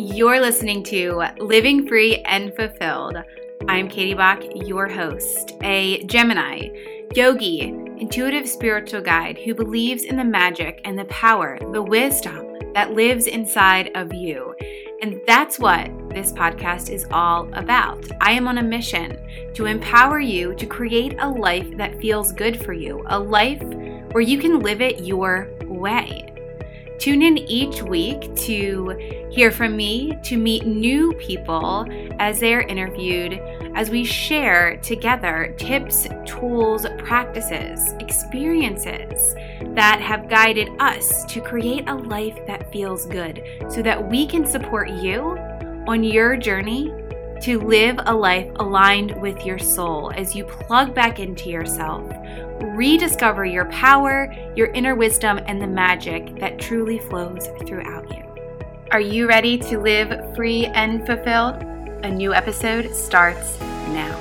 You're listening to Living Free and Fulfilled. I'm Katie Bock, your host, a Gemini, yogi, intuitive spiritual guide who believes in the magic and the power, the wisdom that lives inside of you. And that's what this podcast is all about. I am on a mission to empower you to create a life that feels good for you, a life where you can live it your way. Tune in each week to hear from me, to meet new people as they're interviewed, as we share together tips, tools, practices, experiences that have guided us to create a life that feels good so that we can support you on your journey to live a life aligned with your soul as you plug back into yourself rediscover your power, your inner wisdom, and the magic that truly flows throughout you. Are you ready to live free and fulfilled? A new episode starts now.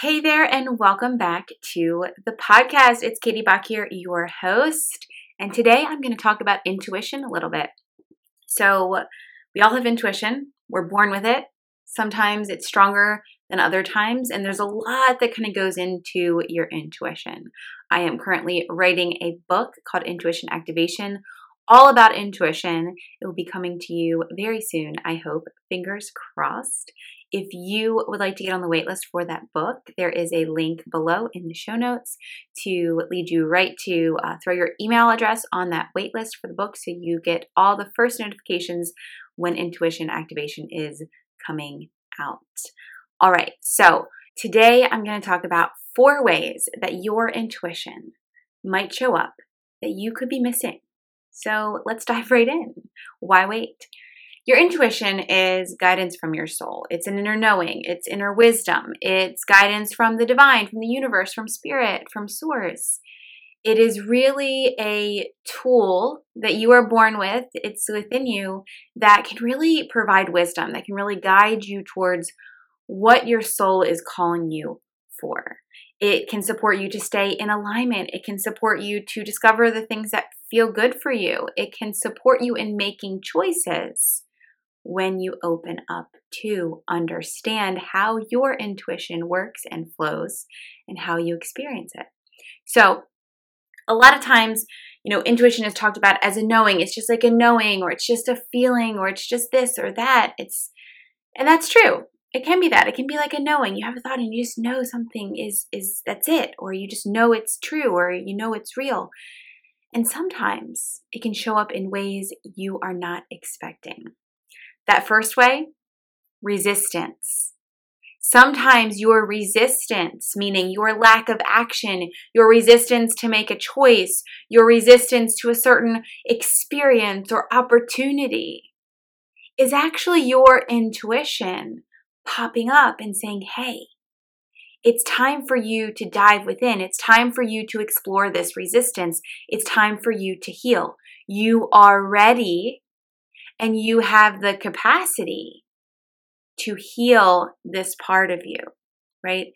Hey there, and welcome back to the podcast. It's Katie Bock here, your host. And today I'm going to talk about intuition a little bit. So, we all have intuition, we're born with it. Sometimes it's stronger than other times. And there's a lot that kind of goes into your intuition. I am currently writing a book called Intuition Activation, all about intuition. It will be coming to you very soon, I hope. Fingers crossed. If you would like to get on the waitlist for that book, there is a link below in the show notes to lead you right to uh, throw your email address on that waitlist for the book so you get all the first notifications when intuition activation is coming out. All right, so today I'm going to talk about four ways that your intuition might show up that you could be missing. So let's dive right in. Why wait? Your intuition is guidance from your soul. It's an inner knowing, it's inner wisdom, it's guidance from the divine, from the universe, from spirit, from source. It is really a tool that you are born with, it's within you, that can really provide wisdom, that can really guide you towards what your soul is calling you for. It can support you to stay in alignment. It can support you to discover the things that feel good for you. It can support you in making choices when you open up to understand how your intuition works and flows and how you experience it. So, a lot of times, you know, intuition is talked about as a knowing. It's just like a knowing, or it's just a feeling, or it's just this or that. It's, and that's true it can be that it can be like a knowing you have a thought and you just know something is is that's it or you just know it's true or you know it's real and sometimes it can show up in ways you are not expecting. That first way resistance. Sometimes your resistance meaning your lack of action your resistance to make a choice your resistance to a certain experience or opportunity is actually your intuition popping up and saying, hey, it's time for you to dive within. It's time for you to explore this resistance. It's time for you to heal. You are ready and you have the capacity to heal this part of you, right?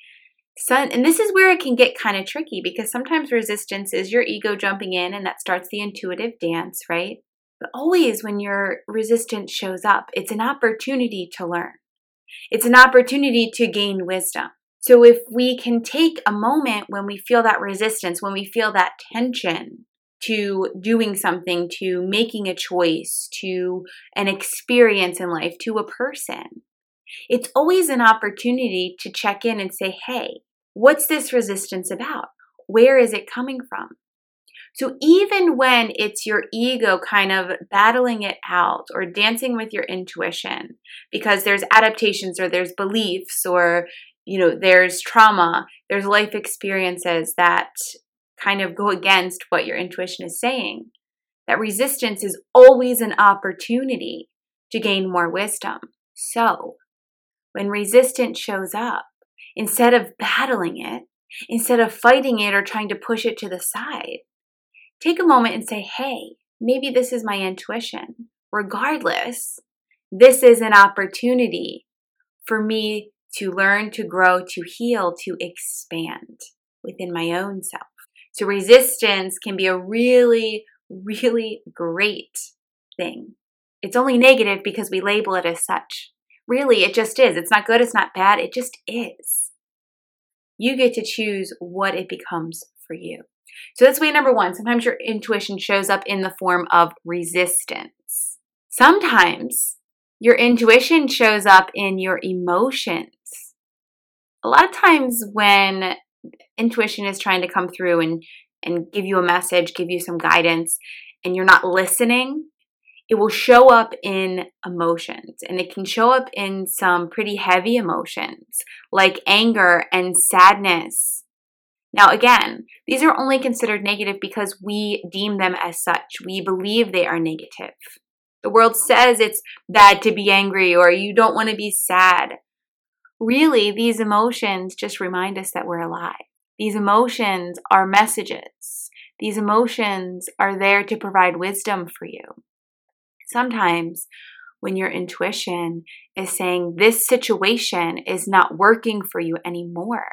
So, and this is where it can get kind of tricky because sometimes resistance is your ego jumping in and that starts the intuitive dance, right? But always when your resistance shows up, it's an opportunity to learn. It's an opportunity to gain wisdom. So if we can take a moment when we feel that resistance, when we feel that tension to doing something, to making a choice, to an experience in life, to a person, it's always an opportunity to check in and say, hey, what's this resistance about? Where is it coming from? So even when it's your ego kind of battling it out or dancing with your intuition, because there's adaptations or there's beliefs or, you know, there's trauma, there's life experiences that kind of go against what your intuition is saying, that resistance is always an opportunity to gain more wisdom. So when resistance shows up, instead of battling it, instead of fighting it or trying to push it to the side, take a moment and say, hey, maybe this is my intuition. Regardless, this is an opportunity for me to learn, to grow, to heal, to expand within my own self. So, resistance can be a really really great thing. It's only negative because we label it as such. Really, it just is. It's not good, it's not bad, it just is. You get to choose what it becomes for you. So that's way number one. Sometimes your intuition shows up in the form of resistance. Sometimes your intuition shows up in your emotions. A lot of times when intuition is trying to come through and, and give you a message, give you some guidance, and you're not listening, it will show up in emotions and it can show up in some pretty heavy emotions like anger and sadness. Now, again, these are only considered negative because we deem them as such. We believe they are negative. The world says it's bad to be angry or you don't want to be sad. Really, these emotions just remind us that we're alive. These emotions are messages. These emotions are there to provide wisdom for you. Sometimes when your intuition is saying this situation is not working for you anymore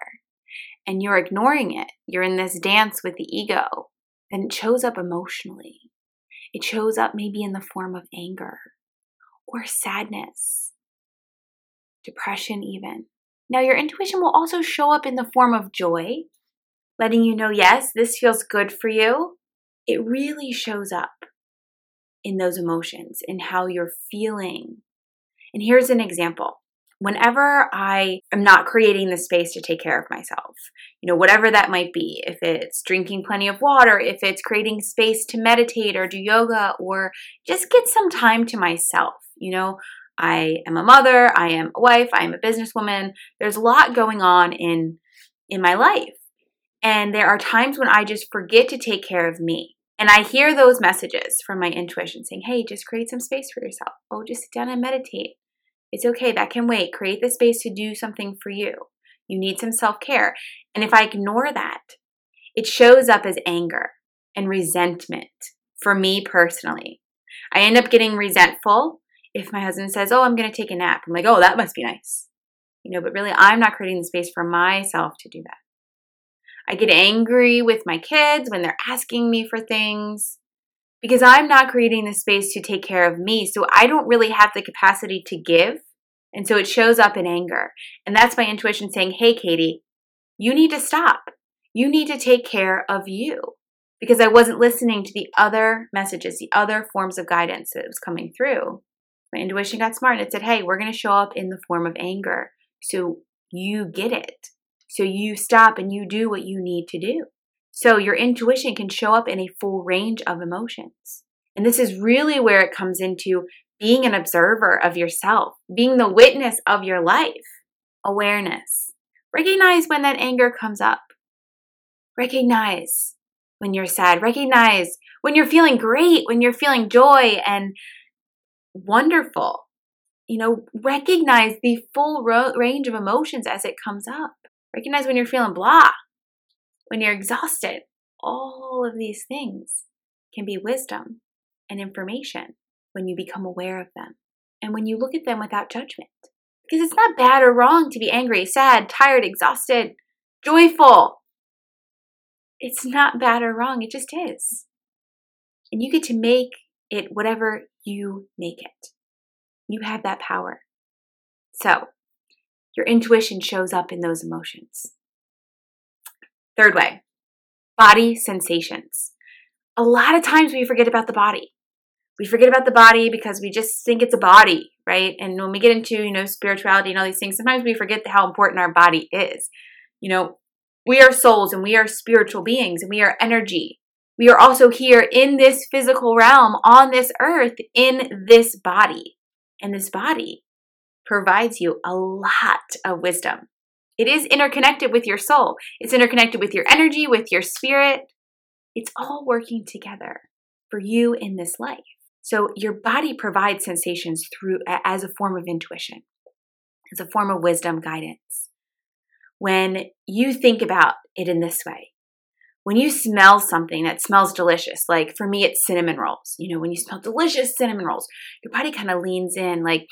and you're ignoring it, you're in this dance with the ego, then it shows up emotionally. It shows up maybe in the form of anger or sadness, depression, even. Now, your intuition will also show up in the form of joy, letting you know, yes, this feels good for you. It really shows up in those emotions, in how you're feeling. And here's an example. Whenever I am not creating the space to take care of myself, you know, whatever that might be, if it's drinking plenty of water, if it's creating space to meditate or do yoga or just get some time to myself, you know, I am a mother, I am a wife, I am a businesswoman. There's a lot going on in in my life. And there are times when I just forget to take care of me. And I hear those messages from my intuition saying, hey, just create some space for yourself. Oh, just sit down and meditate. It's okay, that can wait. Create the space to do something for you. You need some self care. And if I ignore that, it shows up as anger and resentment for me personally. I end up getting resentful if my husband says, Oh, I'm going to take a nap. I'm like, Oh, that must be nice. You know, but really, I'm not creating the space for myself to do that. I get angry with my kids when they're asking me for things because I'm not creating the space to take care of me. So I don't really have the capacity to give. And so it shows up in anger. And that's my intuition saying, hey, Katie, you need to stop. You need to take care of you because I wasn't listening to the other messages, the other forms of guidance that was coming through. My intuition got smart and it said, hey, we're going to show up in the form of anger. So you get it. So you stop and you do what you need to do. So your intuition can show up in a full range of emotions. And this is really where it comes into being an observer of yourself, being the witness of your life. Awareness. Recognize when that anger comes up. Recognize when you're sad. Recognize when you're feeling great, when you're feeling joy and wonderful. You know, recognize the full ro- range of emotions as it comes up. Recognize when you're feeling blah, when you're exhausted. All of these things can be wisdom and information when you become aware of them and when you look at them without judgment. Because it's not bad or wrong to be angry, sad, tired, exhausted, joyful. It's not bad or wrong, it just is. And you get to make it whatever you make it. You have that power. So, your intuition shows up in those emotions. Third way, body sensations. A lot of times we forget about the body. We forget about the body because we just think it's a body, right? And when we get into, you know, spirituality and all these things, sometimes we forget how important our body is. You know, we are souls and we are spiritual beings and we are energy. We are also here in this physical realm on this earth in this body. And this body provides you a lot of wisdom. It is interconnected with your soul, it's interconnected with your energy, with your spirit. It's all working together for you in this life. So your body provides sensations through as a form of intuition. As a form of wisdom guidance. When you think about it in this way, when you smell something that smells delicious, like for me, it's cinnamon rolls. You know, when you smell delicious cinnamon rolls, your body kind of leans in, like,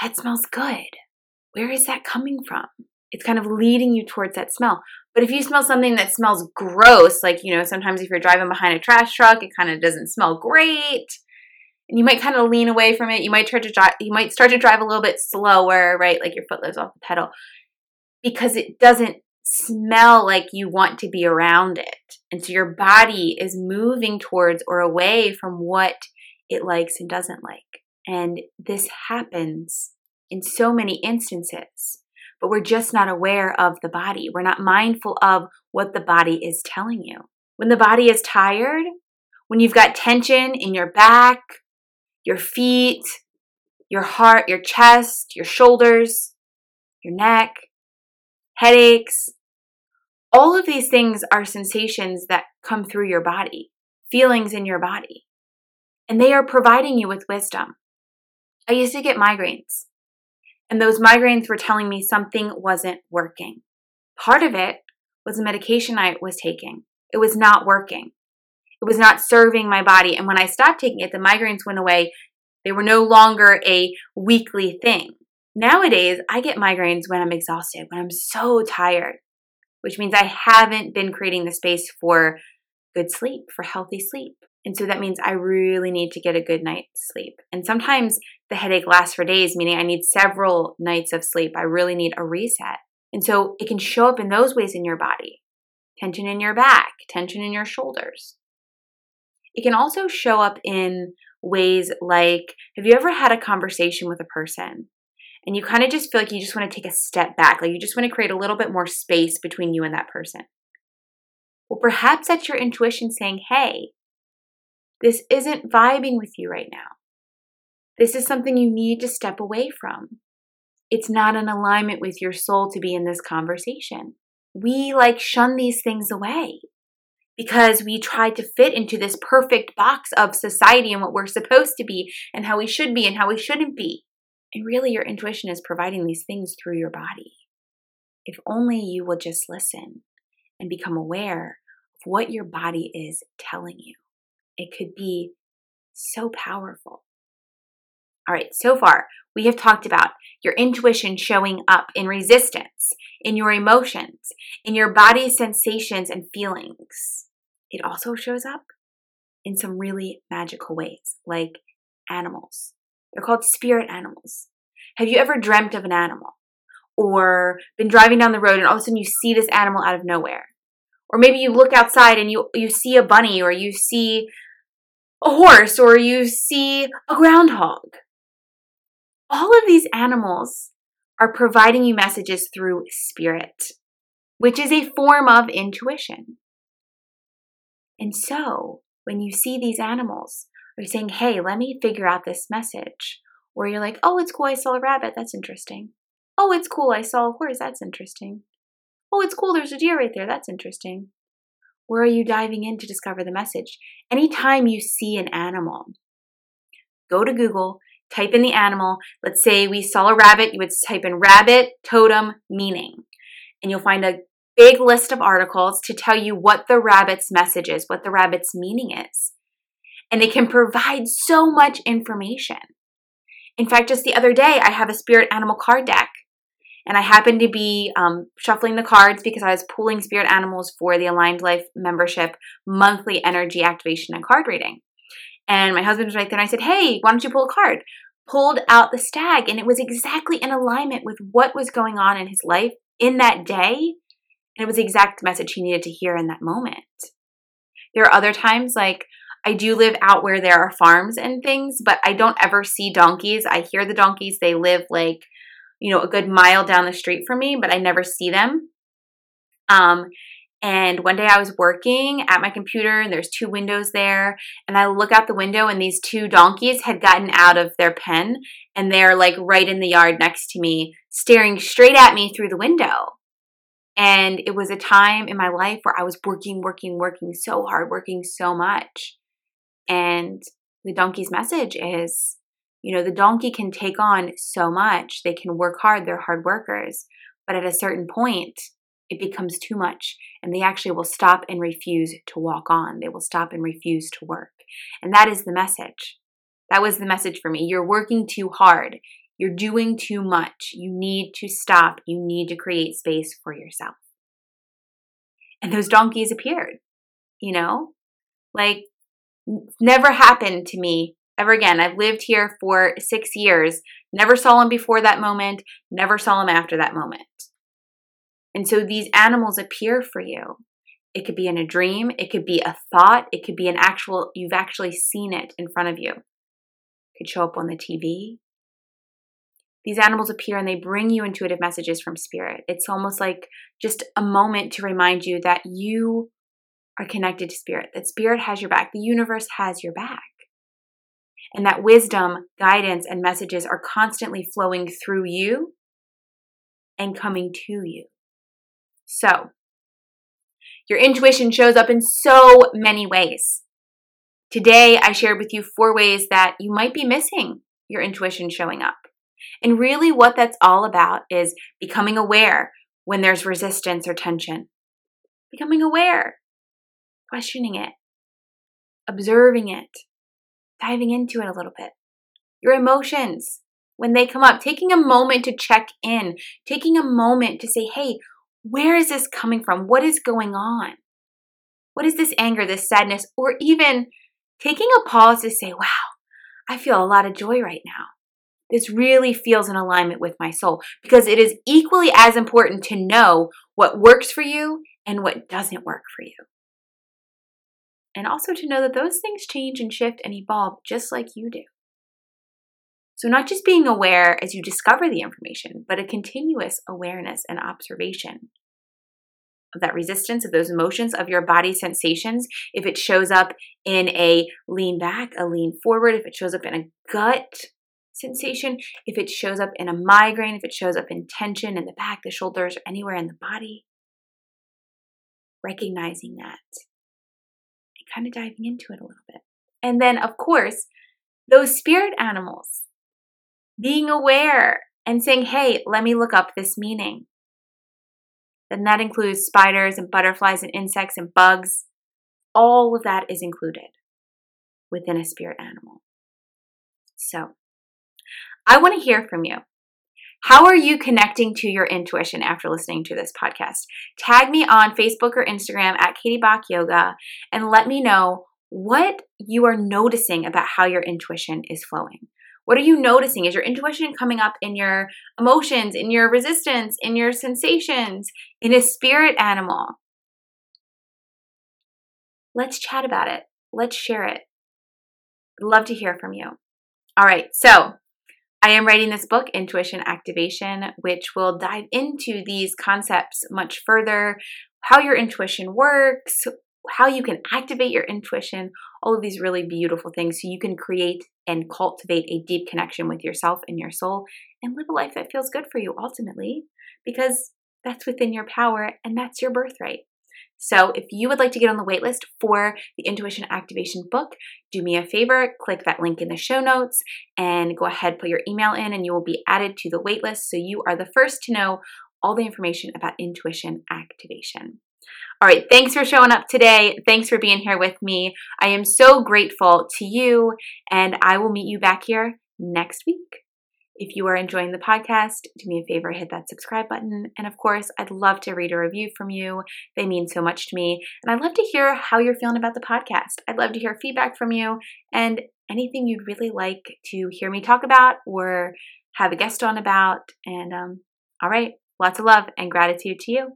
that smells good. Where is that coming from? It's kind of leading you towards that smell. But if you smell something that smells gross, like, you know, sometimes if you're driving behind a trash truck, it kind of doesn't smell great. And you might kind of lean away from it. You might try to drive, you might start to drive a little bit slower, right? Like your foot lives off the pedal because it doesn't smell like you want to be around it. And so your body is moving towards or away from what it likes and doesn't like. And this happens in so many instances but we're just not aware of the body. We're not mindful of what the body is telling you. When the body is tired, when you've got tension in your back, your feet, your heart, your chest, your shoulders, your neck, headaches, all of these things are sensations that come through your body, feelings in your body. And they are providing you with wisdom. I used to get migraines. And those migraines were telling me something wasn't working. Part of it was the medication I was taking. It was not working. It was not serving my body. And when I stopped taking it, the migraines went away. They were no longer a weekly thing. Nowadays, I get migraines when I'm exhausted, when I'm so tired, which means I haven't been creating the space for good sleep, for healthy sleep. And so that means I really need to get a good night's sleep. And sometimes the headache lasts for days, meaning I need several nights of sleep. I really need a reset. And so it can show up in those ways in your body tension in your back, tension in your shoulders. It can also show up in ways like have you ever had a conversation with a person and you kind of just feel like you just want to take a step back, like you just want to create a little bit more space between you and that person? Well, perhaps that's your intuition saying, hey, this isn't vibing with you right now. This is something you need to step away from. It's not in alignment with your soul to be in this conversation. We like shun these things away because we try to fit into this perfect box of society and what we're supposed to be and how we should be and how we shouldn't be. And really, your intuition is providing these things through your body. If only you will just listen and become aware of what your body is telling you. It could be so powerful. All right, so far we have talked about your intuition showing up in resistance, in your emotions, in your body's sensations and feelings. It also shows up in some really magical ways, like animals. They're called spirit animals. Have you ever dreamt of an animal? Or been driving down the road and all of a sudden you see this animal out of nowhere? Or maybe you look outside and you, you see a bunny or you see a horse or you see a groundhog. All of these animals are providing you messages through spirit, which is a form of intuition. And so, when you see these animals, you're saying, hey, let me figure out this message. Or you're like, oh, it's cool, I saw a rabbit, that's interesting. Oh, it's cool, I saw a horse, that's interesting. Oh, it's cool, there's a deer right there, that's interesting. Where are you diving in to discover the message? Anytime you see an animal, go to Google, type in the animal. Let's say we saw a rabbit, you would type in rabbit totem meaning, and you'll find a big list of articles to tell you what the rabbit's message is, what the rabbit's meaning is. And it can provide so much information. In fact, just the other day, I have a spirit animal card deck and I happened to be um, shuffling the cards because I was pulling spirit animals for the Aligned Life membership monthly energy activation and card reading. And my husband was right there, and I said, Hey, why don't you pull a card? Pulled out the stag, and it was exactly in alignment with what was going on in his life in that day. And it was the exact message he needed to hear in that moment. There are other times, like I do live out where there are farms and things, but I don't ever see donkeys. I hear the donkeys, they live like you know, a good mile down the street from me, but I never see them. Um, and one day I was working at my computer and there's two windows there. And I look out the window and these two donkeys had gotten out of their pen and they're like right in the yard next to me, staring straight at me through the window. And it was a time in my life where I was working, working, working so hard, working so much. And the donkey's message is you know, the donkey can take on so much. They can work hard, they're hard workers. But at a certain point, it becomes too much and they actually will stop and refuse to walk on. They will stop and refuse to work. And that is the message. That was the message for me. You're working too hard. You're doing too much. You need to stop. You need to create space for yourself. and those donkeys appeared. You know, like never happened to me ever again. I've lived here for six years, never saw them before that moment, never saw them after that moment. And so these animals appear for you. It could be in a dream, it could be a thought, it could be an actual, you've actually seen it in front of you. It could show up on the TV. These animals appear and they bring you intuitive messages from spirit. It's almost like just a moment to remind you that you are connected to spirit, that spirit has your back, the universe has your back. And that wisdom, guidance, and messages are constantly flowing through you and coming to you. So, your intuition shows up in so many ways. Today, I shared with you four ways that you might be missing your intuition showing up. And really, what that's all about is becoming aware when there's resistance or tension, becoming aware, questioning it, observing it, diving into it a little bit. Your emotions, when they come up, taking a moment to check in, taking a moment to say, hey, where is this coming from? What is going on? What is this anger, this sadness, or even taking a pause to say, wow, I feel a lot of joy right now. This really feels in alignment with my soul because it is equally as important to know what works for you and what doesn't work for you. And also to know that those things change and shift and evolve just like you do. So, not just being aware as you discover the information, but a continuous awareness and observation of that resistance, of those emotions, of your body sensations. If it shows up in a lean back, a lean forward, if it shows up in a gut sensation, if it shows up in a migraine, if it shows up in tension in the back, the shoulders, or anywhere in the body, recognizing that kind of diving into it a little bit. And then, of course, those spirit animals being aware and saying, hey, let me look up this meaning. Then that includes spiders and butterflies and insects and bugs. All of that is included within a spirit animal. So, I want to hear from you. How are you connecting to your intuition after listening to this podcast? Tag me on Facebook or Instagram at Katie Bock Yoga and let me know what you are noticing about how your intuition is flowing. What are you noticing? Is your intuition coming up in your emotions, in your resistance, in your sensations, in a spirit animal? Let's chat about it. Let's share it. I'd love to hear from you. All right, so I am writing this book, Intuition Activation, which will dive into these concepts much further how your intuition works, how you can activate your intuition, all of these really beautiful things so you can create and cultivate a deep connection with yourself and your soul and live a life that feels good for you ultimately because that's within your power and that's your birthright. So, if you would like to get on the waitlist for the Intuition Activation book, do me a favor, click that link in the show notes and go ahead, put your email in, and you will be added to the waitlist so you are the first to know all the information about intuition activation. All right, thanks for showing up today. Thanks for being here with me. I am so grateful to you, and I will meet you back here next week. If you are enjoying the podcast, do me a favor, hit that subscribe button. And of course, I'd love to read a review from you. They mean so much to me. And I'd love to hear how you're feeling about the podcast. I'd love to hear feedback from you and anything you'd really like to hear me talk about or have a guest on about. And um, all right, lots of love and gratitude to you.